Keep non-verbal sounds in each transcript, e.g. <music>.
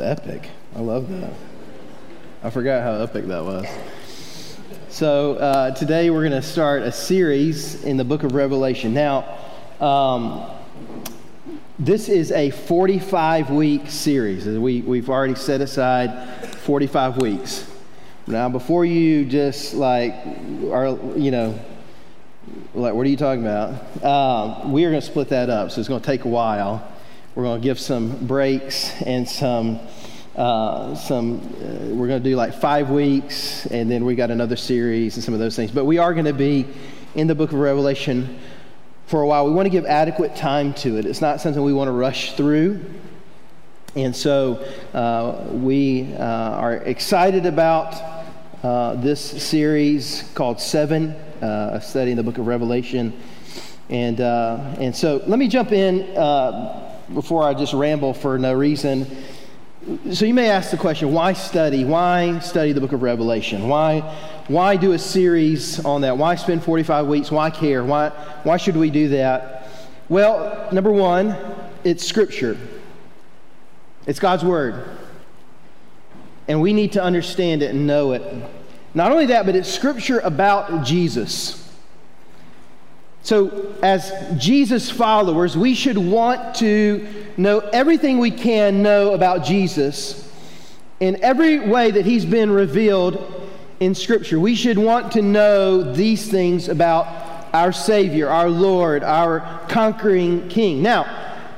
epic. I love that. I forgot how epic that was. So, uh, today we're going to start a series in the book of Revelation. Now, um, this is a 45 week series. We, we've already set aside 45 weeks. Now, before you just like are, you know, like, what are you talking about? Um, we are going to split that up, so it's going to take a while. We're going to give some breaks and some. Uh, some uh, we're going to do like five weeks and then we got another series and some of those things. But we are going to be in the book of revelation for a while. We want to give adequate time to it. It's not something we want to rush through. And so uh, we uh, are excited about uh, this series called seven uh, studying the book of revelation. And, and so let me jump in before I just ramble for no reason. So you may ask the question, why study? Why study the book of Revelation? Why, why do a series on that? Why spend 45 weeks? Why care? Why, why should we do that? Well, number one, it's Scripture. It's God's Word. And we need to understand it and know it. Not only that, but it's Scripture about Jesus. So, as Jesus followers, we should want to know everything we can know about Jesus in every way that he's been revealed in Scripture. We should want to know these things about our Savior, our Lord, our conquering King. Now,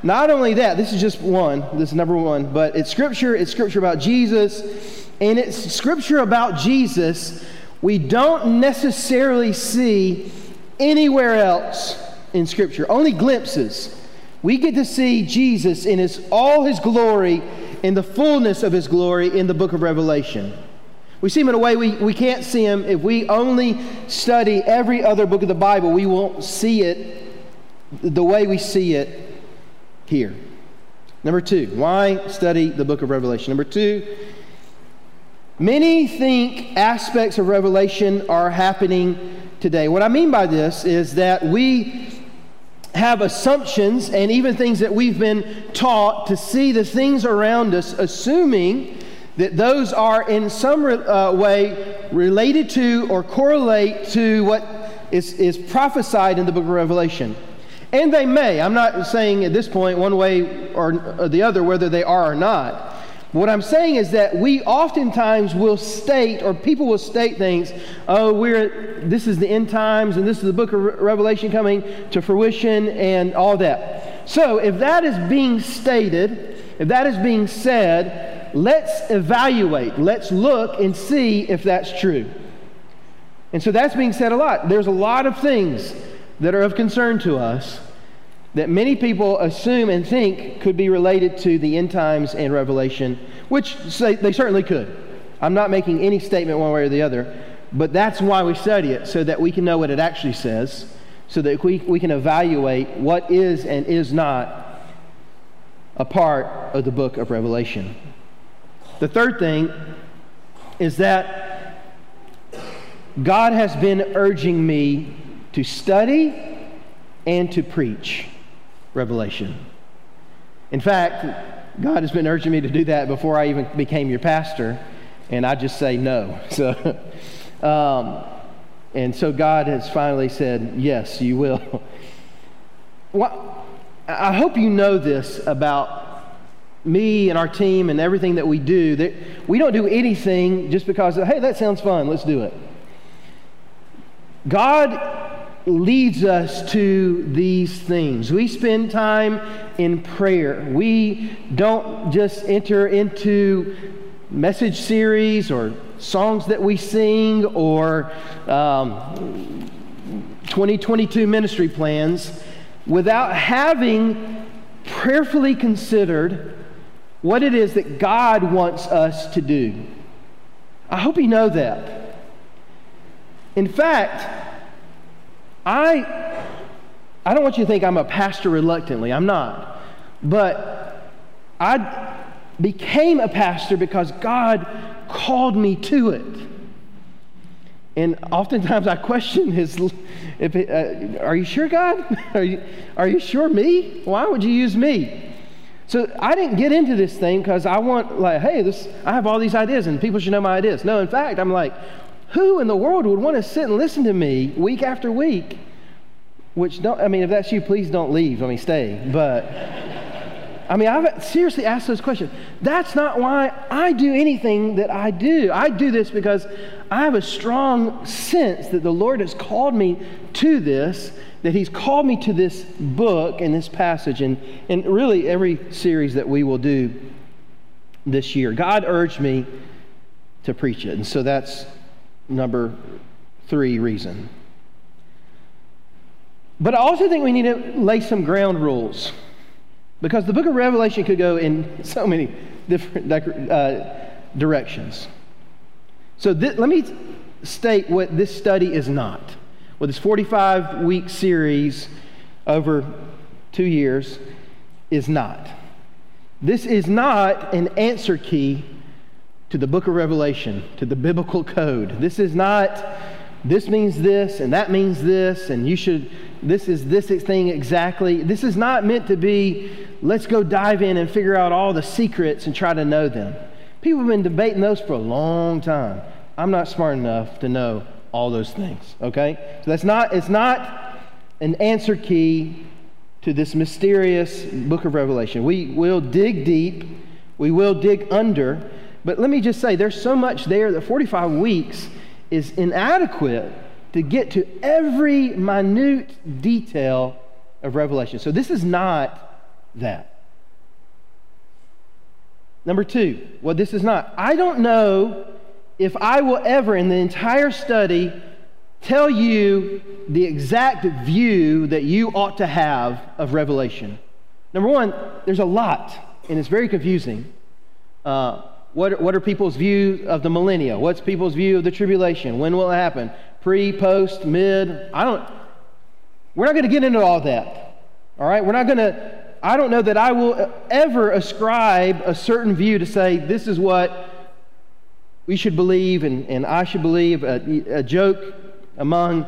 not only that, this is just one, this is number one, but it's Scripture, it's Scripture about Jesus, and it's Scripture about Jesus we don't necessarily see anywhere else in Scripture, only glimpses. We get to see Jesus in his, all his glory, in the fullness of his glory in the book of Revelation. We see him in a way we, we can't see him. If we only study every other book of the Bible, we won't see it the way we see it here. Number two, why study the book of Revelation? Number two, many think aspects of Revelation are happening today. What I mean by this is that we have assumptions and even things that we've been taught to see the things around us, assuming that those are in some uh, way related to or correlate to what is, is prophesied in the book of Revelation. And they may. I'm not saying at this point one way or the other whether they are or not. What I'm saying is that we oftentimes will state, or people will state things, oh, we're, this is the end times, and this is the book of Revelation coming to fruition, and all that. So, if that is being stated, if that is being said, let's evaluate, let's look and see if that's true. And so that's being said a lot. There's a lot of things that are of concern to us that many people assume and think could be related to the end times and Revelation, which they certainly could. I'm not making any statement one way or the other, but that's why we study it, so that we can know what it actually says, so that we, we can evaluate what is and is not a part of the book of Revelation. The third thing is that God has been urging me to study and to preach. Revelation. In fact, God has been urging me to do that before I even became your pastor, and I just say no. <laughs> So, um, and so God has finally said, yes, you will. <laughs> well, I hope you know this about me and our team and everything that we do. That we don't do anything just because, hey, that sounds fun, let's do it. God leads us to these things. We spend time in prayer. We don't just enter into message series or songs that we sing or um, 2022 ministry plans without having prayerfully considered what it is that God wants us to do. I hope you know that. In fact, I, I don't want you to think I'm a pastor reluctantly. I'm not. But I became a pastor because God called me to it. And oftentimes I question his, if it, uh, are you sure, God? <laughs> Are you, are you sure me? Why would you use me? So I didn't get into this thing because I want, like, hey, this, I have all these ideas and people should know my ideas. No, in fact, I'm like, who in the world would want to sit and listen to me week after week? Which don't, I mean, if that's you, please don't leave. I mean, stay. But, I mean, I've seriously asked those questions. That's not why I do anything that I do. I do this because I have a strong sense that the Lord has called me to this, that He's called me to this book and this passage, and, and really every series that we will do this year. God urged me to preach it. And so that's number three reason. But I also think we need to lay some ground rules because the book of Revelation could go in <laughs> so many different uh, directions. So th- let me state what this study is not. Well, this 45 week series over two years is not. This is not an answer key to the book of Revelation, to the biblical code. This is not, this means this and that means this, and you should, this is this thing exactly. This is not meant to be, let's go dive in and figure out all the secrets and try to know them. People have been debating those for a long time. I'm not smart enough to know all those things, okay? So that's not, it's not an answer key to this mysterious book of Revelation. We will dig deep, we will dig under, but let me just say, there's so much there that 45 weeks is inadequate to get to every minute detail of Revelation. So this is not that. Number two, well, this is not. I don't know if I will ever, in the entire study, tell you the exact view that you ought to have of Revelation. Number one, there's a lot, and it's very confusing. Uh, what, what are people's view of the millennia? What's people's view of the tribulation? When will it happen? Pre, post, mid? I don't, we're not going to get into all that. All right? We're not going to, I don't know that I will ever ascribe a certain view to say this is what we should believe and, and I should believe. A, a joke among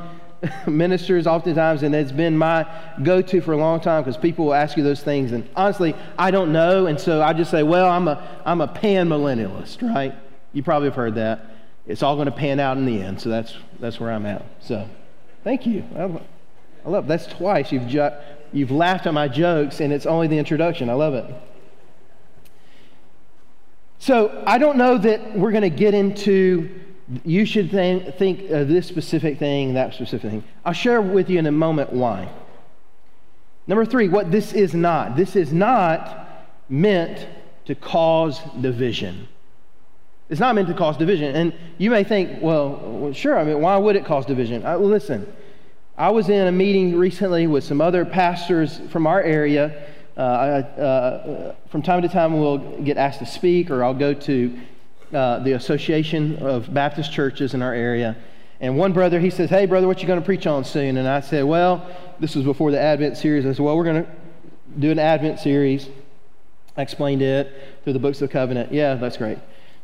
<laughs> ministers oftentimes, and it's been my go to for a long time because people will ask you those things. And honestly, I don't know. And so I just say, well, I'm a, I'm a pan millennialist, right? You probably have heard that. It's all going to pan out in the end. So that's, that's where I'm at. So thank you. I, I love. That's twice you've, ju- you've laughed at my jokes, and it's only the introduction. I love it. So I don't know that we're going to get into you should think, think of this specific thing, that specific thing. I'll share with you in a moment why. Number three, what this is not. This is not meant to cause division. It's not meant to cause division. And you may think, well, well sure, I mean, why would it cause division? I, listen, I was in a meeting recently with some other pastors from our area. Uh, uh, from time to time, we'll get asked to speak, or I'll go to uh, the Association of Baptist Churches in our area. And one brother, he says, Hey, brother, what you going to preach on soon? And I said, Well, this was before the Advent series. I said, Well, we're going to do an Advent series. I explained it through the books of the covenant. Yeah, that's great.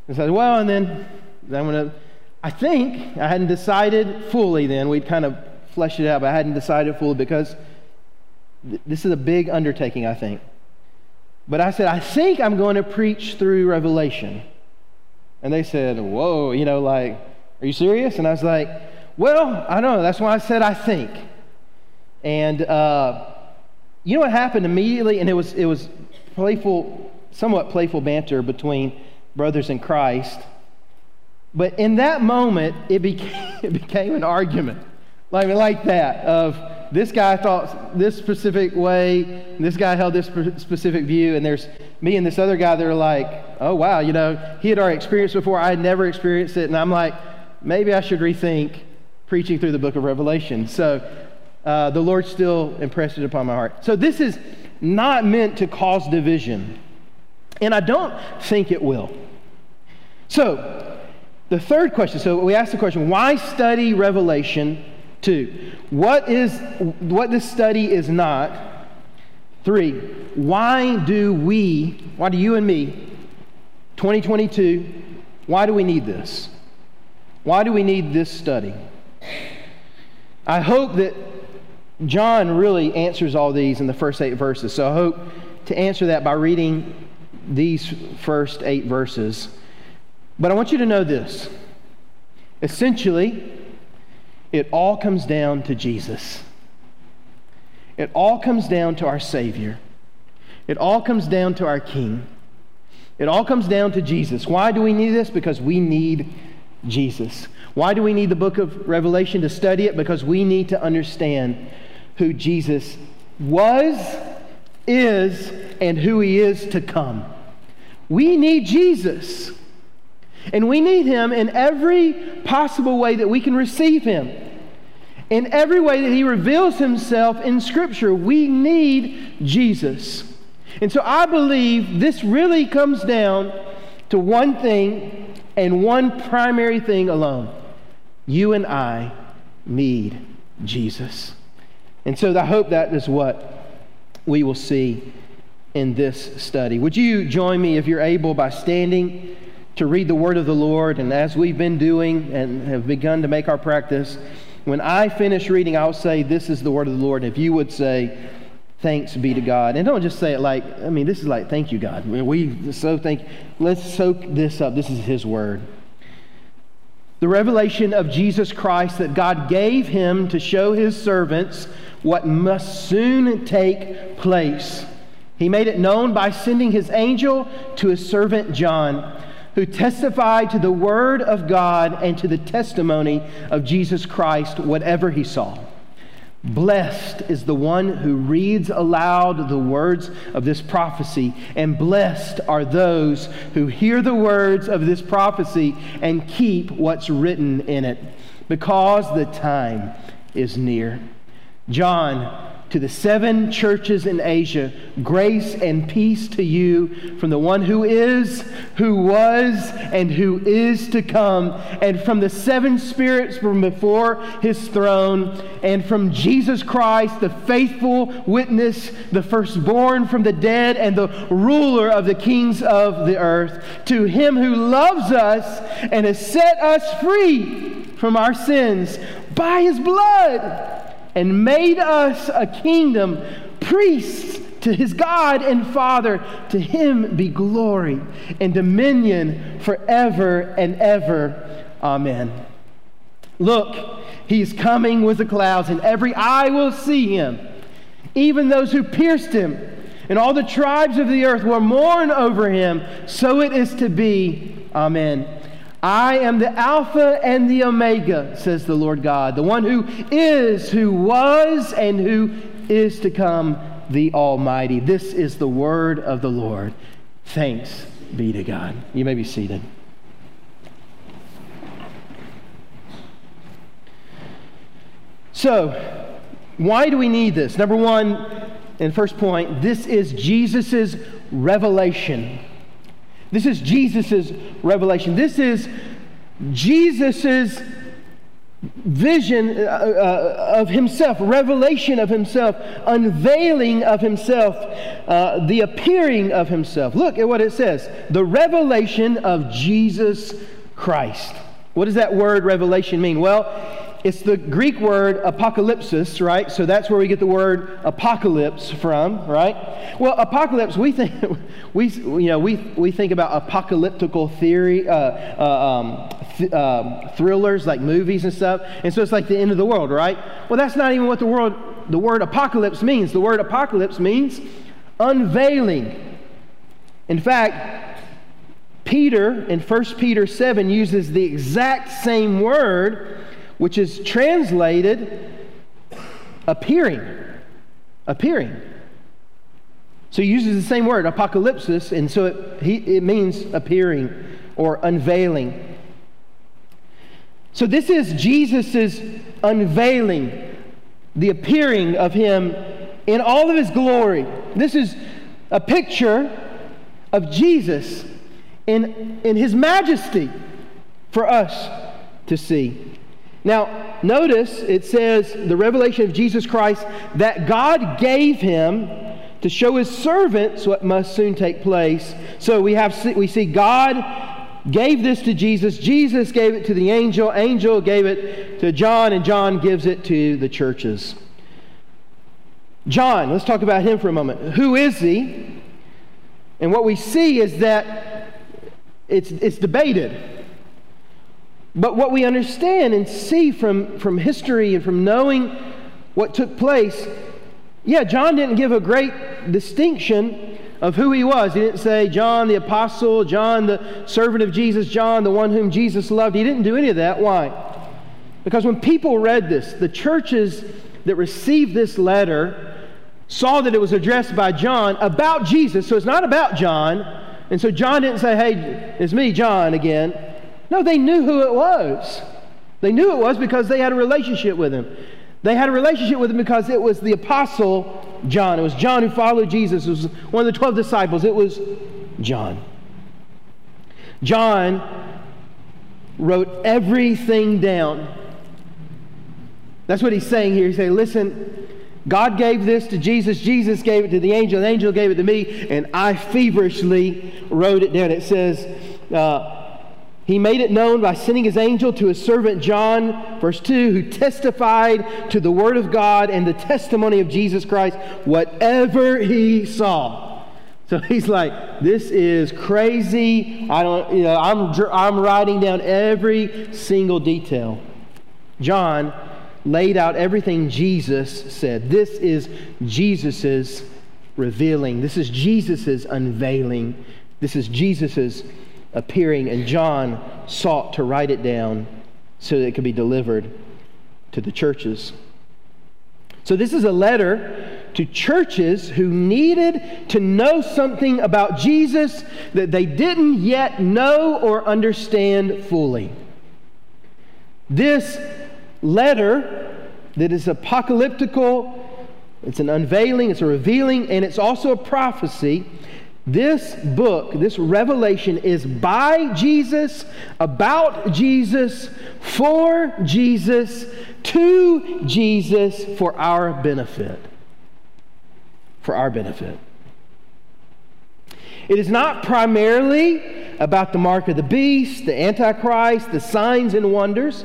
I said, Well, and then I'm going to, I think I hadn't decided fully then. We'd kind of fleshed it out, but I hadn't decided fully because th- this is a big undertaking, I think. But I said, I think I'm going to preach through Revelation. And they said, Whoa, you know, like, are you serious? And I was like, Well, I don't know. That's why I said I think. And uh, you know what happened immediately? And it was, it was playful, somewhat playful banter between brothers in Christ. But in that moment, it became, <laughs> it became an argument. Like, like that of this guy thought this specific way, this guy held this specific view, and there's me and this other guy that are like, oh, wow, you know, he had already experienced before. I had never experienced it. And I'm like, maybe I should rethink preaching through the book of Revelation. So uh, the Lord still impressed it upon my heart. So this is not meant to cause division. And I don't think it will. So, the third question so we asked the question why study Revelation? Two, what is what this study is not. Three, why do we, why do you and me, 2022, why do we need this? Why do we need this study? I hope that John really answers all these in the first eight verses. So I hope to answer that by reading these first eight verses. But I want you to know this. Essentially, it all comes down to Jesus. It all comes down to our Savior. It all comes down to our King. It all comes down to Jesus. Why do we need this? Because we need Jesus. Why do we need the book of Revelation to study it? Because we need to understand who Jesus was, is, and who he is to come. We need Jesus. And we need him in every possible way that we can receive him. In every way that he reveals himself in Scripture, we need Jesus. And so I believe this really comes down to one thing and one primary thing alone. You and I need Jesus. And so I hope that is what we will see in this study. Would you join me, if you're able, by standing to read the word of the Lord? And as we've been doing and have begun to make our practice, when I finish reading, I'll say, This is the word of the Lord. If you would say, Thanks be to God. And don't just say it like, I mean, this is like, Thank you, God. We so thank, let's soak this up. This is His word. The revelation of Jesus Christ that God gave Him to show His servants what must soon take place. He made it known by sending His angel to His servant John who testified to the word of God and to the testimony of Jesus Christ, whatever he saw. Blessed is the one who reads aloud the words of this prophecy, and blessed are those who hear the words of this prophecy and keep what's written in it, because the time is near. John to the seven churches in Asia, grace and peace to you from the one who is, who was, and who is to come, and from the seven spirits from before his throne, and from Jesus Christ, the faithful witness, the firstborn from the dead, and the ruler of the kings of the earth. To him who loves us and has set us free from our sins by his blood and made us a kingdom, priests to his God and Father. To him be glory and dominion forever and ever. Amen. Look, he's coming with the clouds, and every eye will see him, even those who pierced him. And all the tribes of the earth will mourn over him. So it is to be. Amen. I am the Alpha and the Omega, says the Lord God, the one who is, who was, and who is to come, the Almighty. This is the word of the Lord. Thanks be to God. You may be seated. So, why do we need this? Number one, and first point, this is Jesus' revelation. This is Jesus' revelation. This is Jesus' vision uh, uh, of himself, revelation of himself, unveiling of himself, uh, the appearing of himself. Look at what it says the revelation of Jesus Christ. What does that word revelation mean? Well, it's the Greek word apocalypsis, right? So that's where we get the word apocalypse from, right? Well, apocalypse, we think <laughs> we you know we we think about apocalyptical theory, uh, uh, um, th- uh, thrillers like movies and stuff, and so it's like the end of the world, right? Well, that's not even what the word the word apocalypse means. The word apocalypse means unveiling. In fact, Peter in 1 Peter 7 uses the exact same word which is translated appearing. Appearing. So he uses the same word, apocalypsis, and so it, he, it means appearing or unveiling. So this is Jesus' unveiling, the appearing of him in all of his glory. This is a picture of Jesus in, in his majesty for us to see. Now, notice it says the revelation of Jesus Christ that God gave him to show his servants what must soon take place. So we have we see God gave this to Jesus, Jesus gave it to the angel, angel gave it to John and John gives it to the churches. John, let's talk about him for a moment. Who is he? And what we see is that it's, it's debated. But what we understand and see from, from history and from knowing what took place, yeah, John didn't give a great distinction of who he was. He didn't say John the apostle, John the servant of Jesus, John the one whom Jesus loved. He didn't do any of that. Why? Because when people read this, the churches that received this letter saw that it was addressed by John about Jesus. So it's not about John. And so John didn't say, hey, it's me, John, again. No, they knew who it was. They knew it was because they had a relationship with him. They had a relationship with him because it was the apostle John. It was John who followed Jesus. It was one of the 12 disciples. It was John. John wrote everything down. That's what he's saying here. He's saying, listen, God gave this to Jesus. Jesus gave it to the angel. The angel gave it to me, and I feverishly wrote it down. It says, uh, he made it known by sending his angel to his servant John, verse 2, who testified to the word of God and the testimony of Jesus Christ, whatever he saw. So he's like, this is crazy. I don't, you know, I'm, I'm writing down every single detail. John laid out everything Jesus said. This is Jesus's revealing. This is Jesus's unveiling. This is Jesus's appearing, and John sought to write it down so that it could be delivered to the churches. So, this is a letter to churches who needed to know something about Jesus that they didn't yet know or understand fully. This letter that is apocalyptical, it's an unveiling, it's a revealing, and it's also a prophecy this book, this revelation is by Jesus, about Jesus, for Jesus, to Jesus, for our benefit. For our benefit. It is not primarily about the mark of the beast, the Antichrist, the signs and wonders.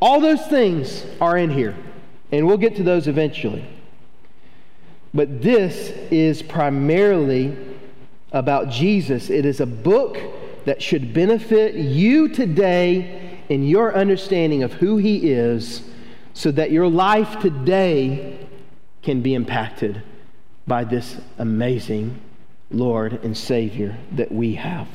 All those things are in here, and we'll get to those eventually. But this is primarily about Jesus. It is a book that should benefit you today in your understanding of who He is so that your life today can be impacted by this amazing Lord and Savior that we have.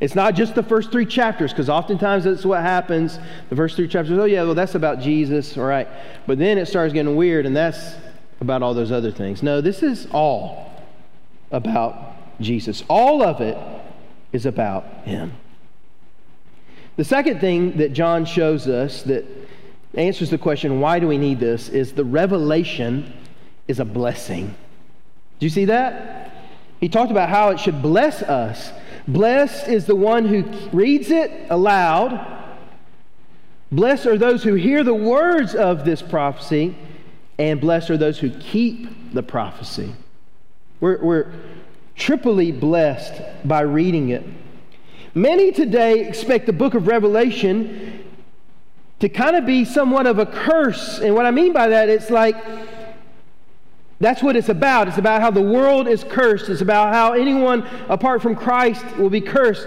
It's not just the first three chapters, because oftentimes that's what happens. The first three chapters, oh, yeah, well, that's about Jesus, all right. But then it starts getting weird, and that's about all those other things. No, this is all about Jesus. All of it is about Him. The second thing that John shows us that answers the question, why do we need this, is the revelation is a blessing. Do you see that? He talked about how it should bless us. Blessed is the one who reads it aloud. Blessed are those who hear the words of this prophecy, and blessed are those who keep the prophecy. We're, we're triply blessed by reading it. Many today expect the book of Revelation to kind of be somewhat of a curse. And what I mean by that, it's like that's what it's about. It's about how the world is cursed, it's about how anyone apart from Christ will be cursed.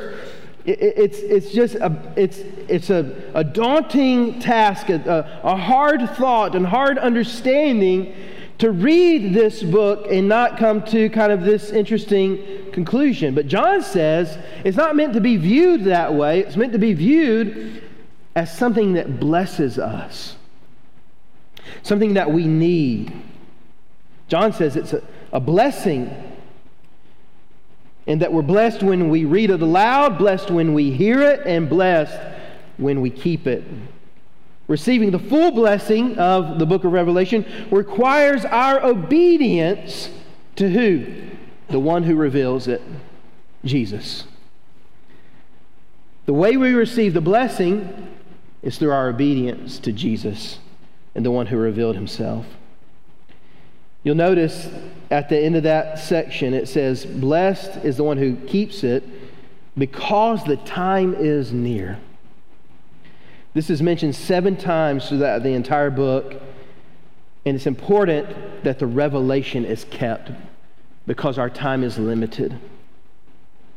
it's, it's just a, it's, it's a, a daunting task, a, a hard thought, and hard understanding to read this book and not come to kind of this interesting conclusion. But John says it's not meant to be viewed that way, it's meant to be viewed as something that blesses us, something that we need. John says it's a, a blessing. And that we're blessed when we read it aloud, blessed when we hear it, and blessed when we keep it. Receiving the full blessing of the book of Revelation requires our obedience to who? The one who reveals it, Jesus. The way we receive the blessing is through our obedience to Jesus and the one who revealed himself. You'll notice at the end of that section it says, Blessed is the one who keeps it because the time is near. This is mentioned seven times throughout the entire book, and it's important that the revelation is kept because our time is limited.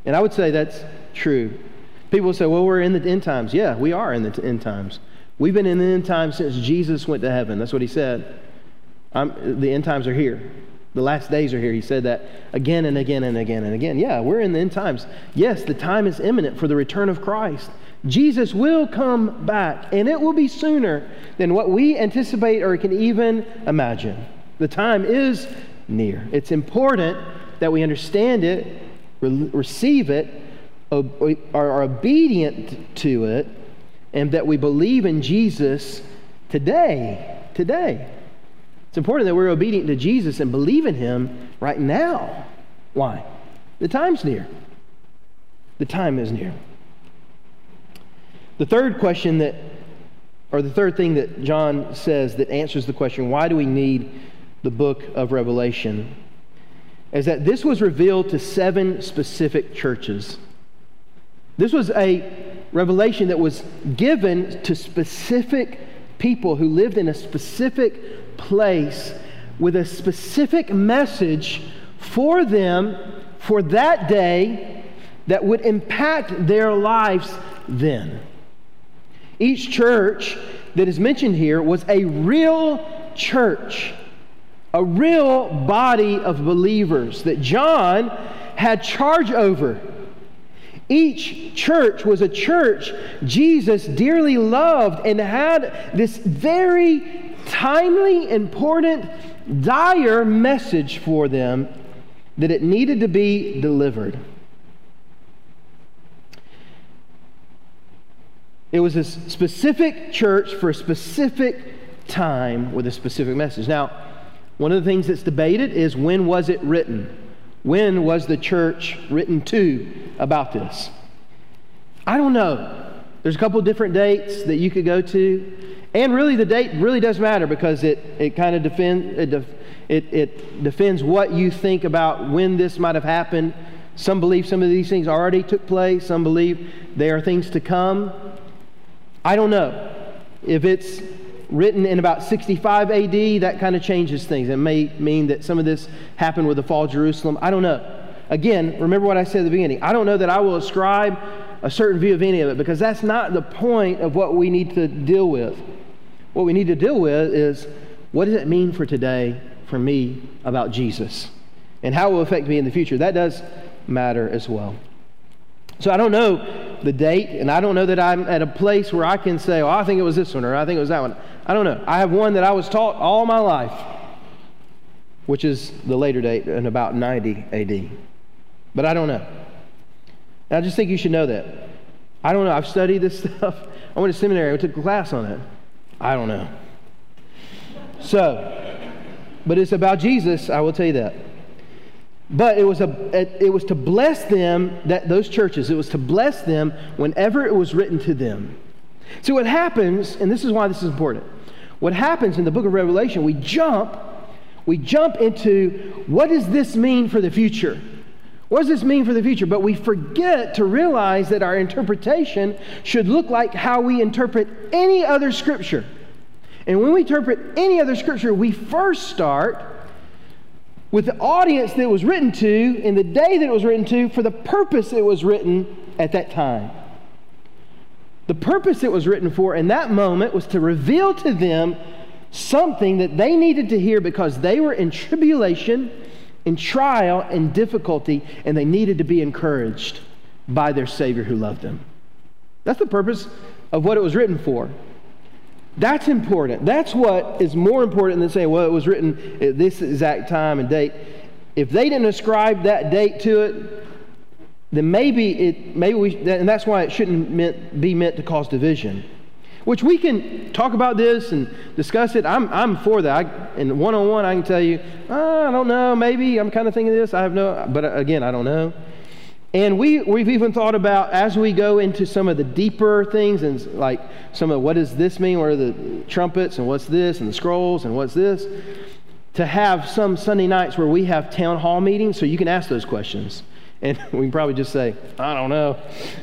And I would say that's true. People say, well, we're in the end times. Yeah, we are in the end times. We've been in the end times since Jesus went to heaven. That's what he said. I'm, the end times are here. The last days are here. He said that again and again and again and again. Yeah, we're in the end times. Yes, the time is imminent for the return of Christ. Jesus will come back, and it will be sooner than what we anticipate or can even imagine. The time is near. It's important that we understand it, re- receive it, ob- are obedient to it, and that we believe in Jesus today. Today. It's important that we're obedient to Jesus and believe in Him right now. Why? The time's near. The time is near. The third question that, or the third thing that John says that answers the question, why do we need the book of Revelation, is that this was revealed to seven specific churches. This was a revelation that was given to specific people who lived in a specific place with a specific message for them for that day that would impact their lives then. Each church that is mentioned here was a real church, a real body of believers that John had charge over. Each church was a church Jesus dearly loved and had this very timely, important, dire message for them that it needed to be delivered. It was a specific church for a specific time with a specific message. Now, one of the things that's debated is when was it written? When was the church written to about this? I don't know. There's a couple different dates that you could go to. And really, the date really does matter because it, it kind of defend, it, def, it, it defends what you think about when this might have happened. Some believe some of these things already took place, some believe they are things to come. I don't know. If it's written in about 65 AD, that kind of changes things. It may mean that some of this happened with the fall of Jerusalem. I don't know. Again, remember what I said at the beginning. I don't know that I will ascribe a certain view of any of it because that's not the point of what we need to deal with. What we need to deal with is what does it mean for today, for me, about Jesus? And how it will affect me in the future. That does matter as well. So I don't know the date, and I don't know that I'm at a place where I can say, oh, I think it was this one, or I think it was that one. I don't know. I have one that I was taught all my life, which is the later date in about 90 AD. But I don't know. And I just think you should know that. I don't know. I've studied this <laughs> stuff. I went to seminary. I took a class on it. I don't know. So, but it's about Jesus. I will tell you that. But it was, a, it, was to bless them, that those churches, it was to bless them whenever it was written to them. See, what happens, and this is why this is important, what happens in the book of Revelation, we jump, we jump into what does this mean for the future? What does this mean for the future? But we forget to realize that our interpretation should look like how we interpret any other scripture. And when we interpret any other scripture, we first start with the audience that it was written to in the day that it was written to for the purpose it was written at that time. The purpose it was written for in that moment was to reveal to them something that they needed to hear because they were in tribulation, in trial, and difficulty, and they needed to be encouraged by their Savior who loved them. That's the purpose of what it was written for. That's important. That's what is more important than saying, well, it was written at this exact time and date. If they didn't ascribe that date to it, then maybe it, maybe we, and that's why it shouldn't meant, be meant to cause division. Which we can talk about this and discuss it. I'm, I'm for that. I, and one on one, I can tell you, oh, I don't know, maybe I'm kind of thinking this. I have no, but uh, again, I don't know. And we, we've even thought about as we go into some of the deeper things and like some of what does this mean? What are the trumpets and what's this and the scrolls and what's this? To have some Sunday nights where we have town hall meetings so you can ask those questions. And <laughs> we can probably just say, I don't know.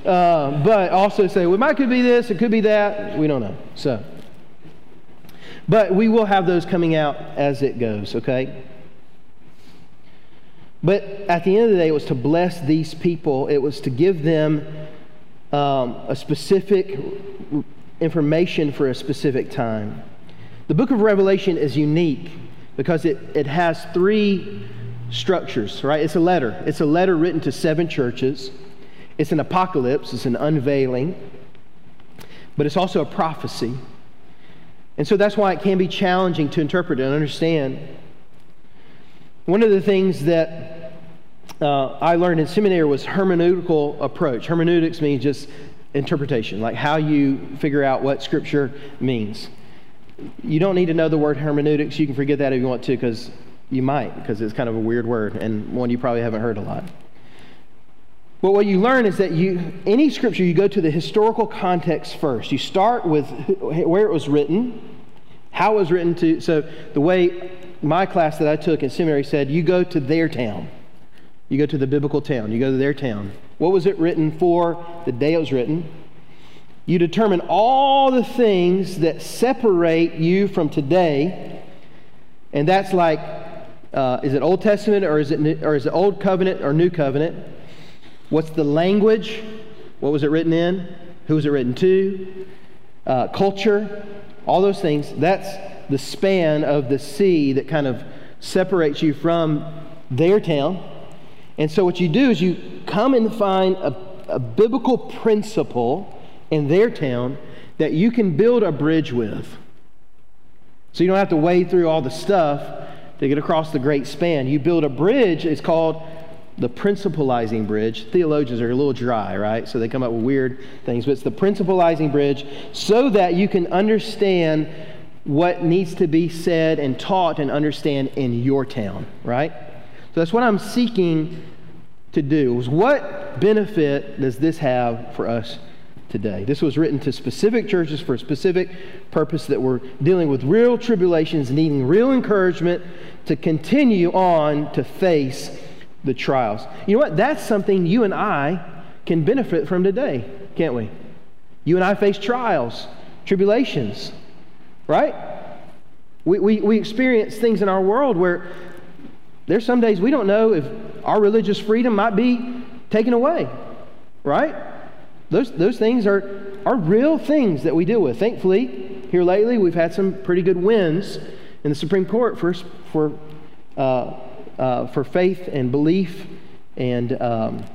Uh, but also say, well, it might could be this, it could be that. We don't know. So, but we will have those coming out as it goes, okay? But at the end of the day, it was to bless these people, it was to give them um, a specific information for a specific time. The book of Revelation is unique because it, it has three structures, right? It's a letter. It's a letter written to seven churches. It's an apocalypse, it's an unveiling, but it's also a prophecy. And so that's why it can be challenging to interpret and understand. One of the things that uh, I learned in seminary was hermeneutical approach. Hermeneutics means just interpretation, like how you figure out what Scripture means. You don't need to know the word hermeneutics. You can forget that if you want to, because you might, because it's kind of a weird word and one you probably haven't heard a lot. But what you learn is that you, any scripture, you go to the historical context first. You start with where it was written, how it was written to. So the way my class that I took in seminary said, you go to their town. You go to the biblical town. You go to their town. What was it written for? The day it was written. You determine all the things that separate you from today, and that's like, uh, is it Old Testament or is it new, or is it Old Covenant or New Covenant? What's the language? What was it written in? Who was it written to? Uh, culture, all those things. That's the span of the sea that kind of separates you from their town. And so, what you do is you come and find a, a biblical principle in their town that you can build a bridge with. So you don't have to wade through all the stuff to get across the great span. You build a bridge, it's called the principalizing bridge. Theologians are a little dry, right? So they come up with weird things, but it's the principalizing bridge so that you can understand what needs to be said and taught and understand in your town, right? So that's what I'm seeking to do. Is what benefit does this have for us today? This was written to specific churches for a specific purpose that were dealing with real tribulations, needing real encouragement to continue on to face the trials. You know what? That's something you and I can benefit from today, can't we? You and I face trials, tribulations, right? We, we, we experience things in our world where there's some days we don't know if our religious freedom might be taken away, right? Those, those things are, are real things that we deal with. Thankfully, here lately, we've had some pretty good wins in the Supreme Court for, for uh, uh, for faith and belief and um,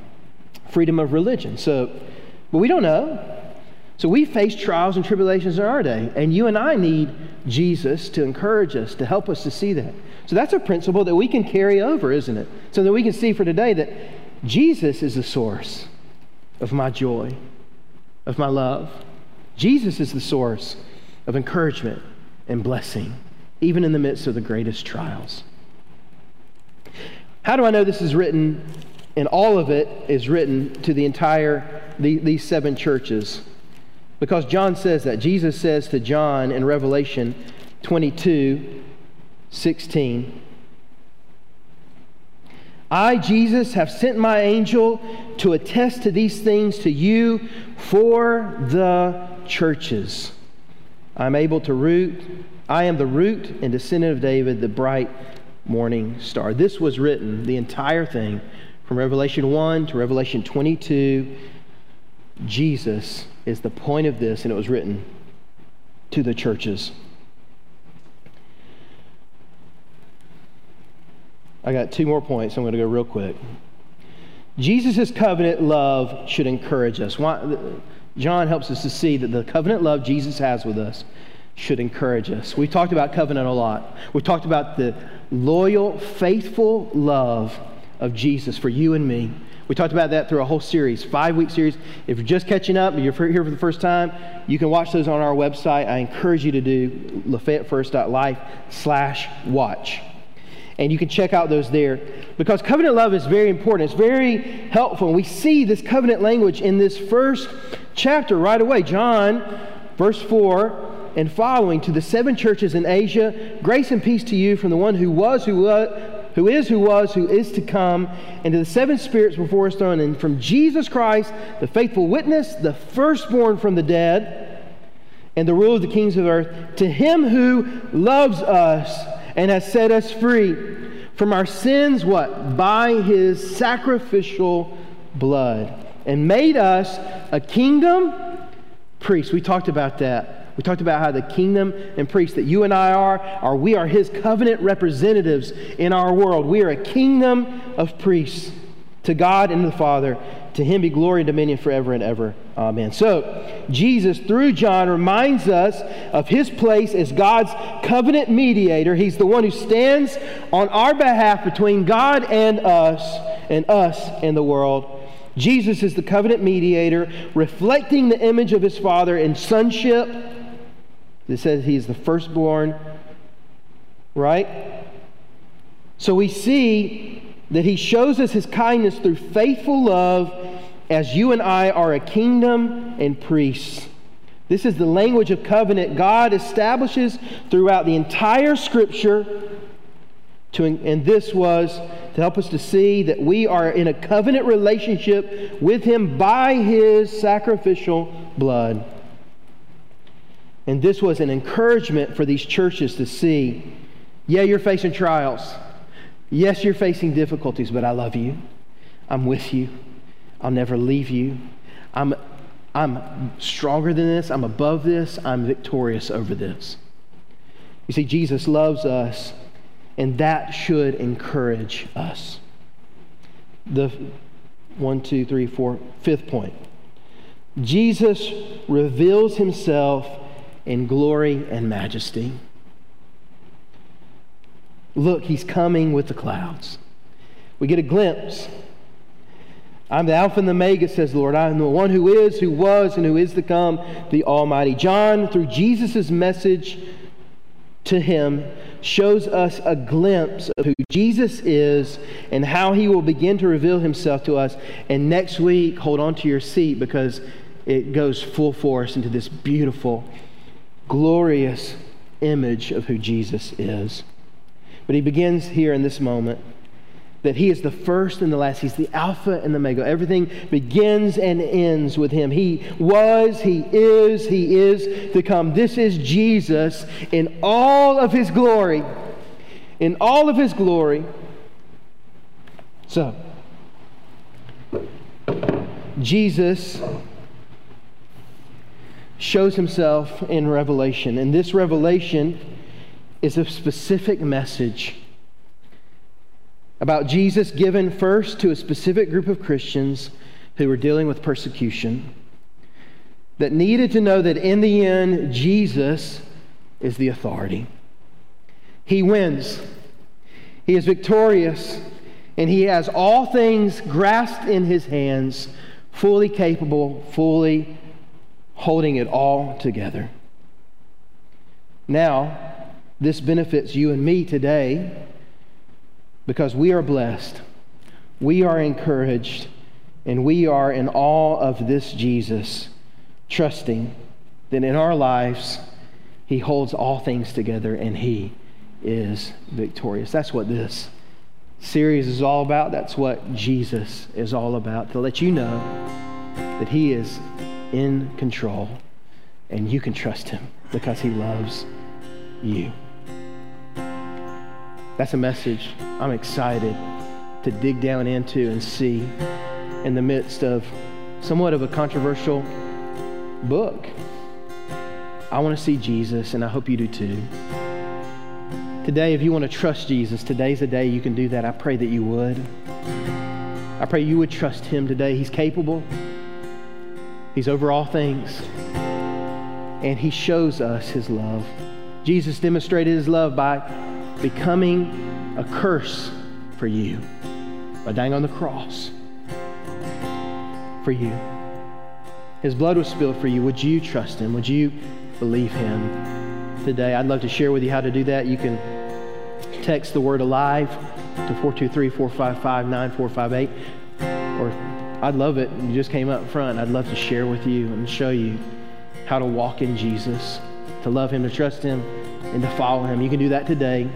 freedom of religion. So, but we don't know. So we face trials and tribulations in our day, and you and I need Jesus to encourage us, to help us to see that. So that's a principle that we can carry over, isn't it? So that we can see for today that Jesus is the source of my joy, of my love. Jesus is the source of encouragement and blessing, even in the midst of the greatest trials. How do I know this is written and all of it is written to the entire, the, these seven churches? Because John says that. Jesus says to John in Revelation 22 16, I, Jesus, have sent my angel to attest to these things to you for the churches. I'm able to root, I am the root and descendant of David, the bright morning star. This was written, the entire thing, from Revelation 1 to Revelation 22. Jesus is the point of this, and it was written to the churches. I got two more points. I'm going to go real quick. Jesus' covenant love should encourage us. John helps us to see that the covenant love Jesus has with us should encourage us. We've talked about covenant a lot. We talked about the loyal, faithful love of Jesus for you and me. We talked about that through a whole series, five week series. If you're just catching up, you're here for the first time, you can watch those on our website. I encourage you to do lafayettefirst.life slash watch. And you can check out those there because covenant love is very important. It's very helpful. And we see this covenant language in this first chapter right away. John, verse 4, and following to the seven churches in Asia. Grace and peace to you from the one who was, who was, who is, who was, who is to come, and to the seven spirits before his throne, and from Jesus Christ, the faithful witness, the firstborn from the dead, and the ruler of the kings of earth, to him who loves us and has set us free from our sins, what? By his sacrificial blood, and made us a kingdom, priest. We talked about that. We talked about how the kingdom and priest that you and I are, are we are his covenant representatives in our world. We are a kingdom of priests to God and the Father. To him be glory and dominion forever and ever. Amen. So, Jesus, through John, reminds us of his place as God's covenant mediator. He's the one who stands on our behalf between God and us, and us and the world. Jesus is the covenant mediator, reflecting the image of his Father in sonship. It says he is the firstborn, right? So we see that he shows us his kindness through faithful love as you and I are a kingdom and priests. This is the language of covenant God establishes throughout the entire scripture. To, and this was to help us to see that we are in a covenant relationship with Him by His sacrificial blood. And this was an encouragement for these churches to see yeah, you're facing trials. Yes, you're facing difficulties, but I love you. I'm with you. I'll never leave you. I'm, I'm stronger than this. I'm above this. I'm victorious over this. You see, Jesus loves us, and that should encourage us. The one, two, three, four, fifth point. Jesus reveals himself in glory and majesty. Look, he's coming with the clouds. We get a glimpse I'm the Alpha and the Omega, says the Lord. I am the one who is, who was, and who is to come, the Almighty. John, through Jesus' message to him, shows us a glimpse of who Jesus is and how he will begin to reveal himself to us. And next week, hold on to your seat because it goes full force into this beautiful, glorious image of who Jesus is. But he begins here in this moment that he is the first and the last. He's the Alpha and the Omega. Everything begins and ends with him. He was, he is, he is to come. This is Jesus in all of his glory. In all of his glory. So, Jesus shows himself in Revelation, and this revelation is a specific message about Jesus given first to a specific group of Christians who were dealing with persecution that needed to know that in the end, Jesus is the authority. He wins, He is victorious, and He has all things grasped in His hands, fully capable, fully holding it all together. Now, this benefits you and me today because we are blessed, we are encouraged, and we are in awe of this Jesus, trusting that in our lives, He holds all things together and He is victorious. That's what this series is all about. That's what Jesus is all about, to let you know that He is in control and you can trust Him because He loves you. That's a message I'm excited to dig down into and see in the midst of somewhat of a controversial book. I want to see Jesus, and I hope you do too. Today, if you want to trust Jesus, today's the day you can do that. I pray that you would. I pray you would trust him today. He's capable, he's over all things, and he shows us his love. Jesus demonstrated his love by becoming a curse for you by dying on the cross for you. His blood was spilled for you. Would you trust him? Would you believe him today? I'd love to share with you how to do that. You can text the word alive to 423 455 9458. Or I'd love it. You just came up front. I'd love to share with you and show you how to walk in Jesus, to love him, to trust him, and to follow him. You can do that today.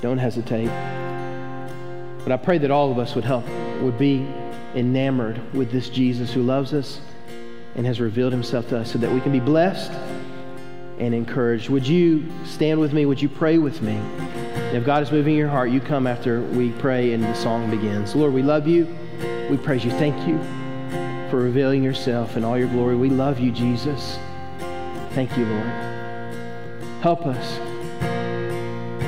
Don't hesitate. But I pray that all of us would help, would be enamored with this Jesus who loves us and has revealed himself to us so that we can be blessed and encouraged. Would you stand with me? Would you pray with me? If God is moving your heart, you come after we pray and the song begins. Lord, we love you. We praise you. Thank you for revealing yourself in all your glory. We love you, Jesus. Thank you, Lord. Help us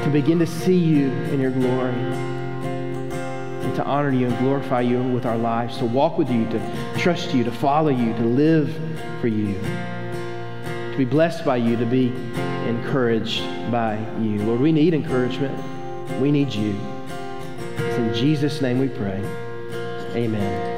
to begin to see you in your glory and to honor you and glorify you with our lives, to walk with you, to trust you, to follow you, to live for you, to be blessed by you, to be encouraged by you. Lord, we need encouragement. We need you. It's in Jesus' name we pray. Amen.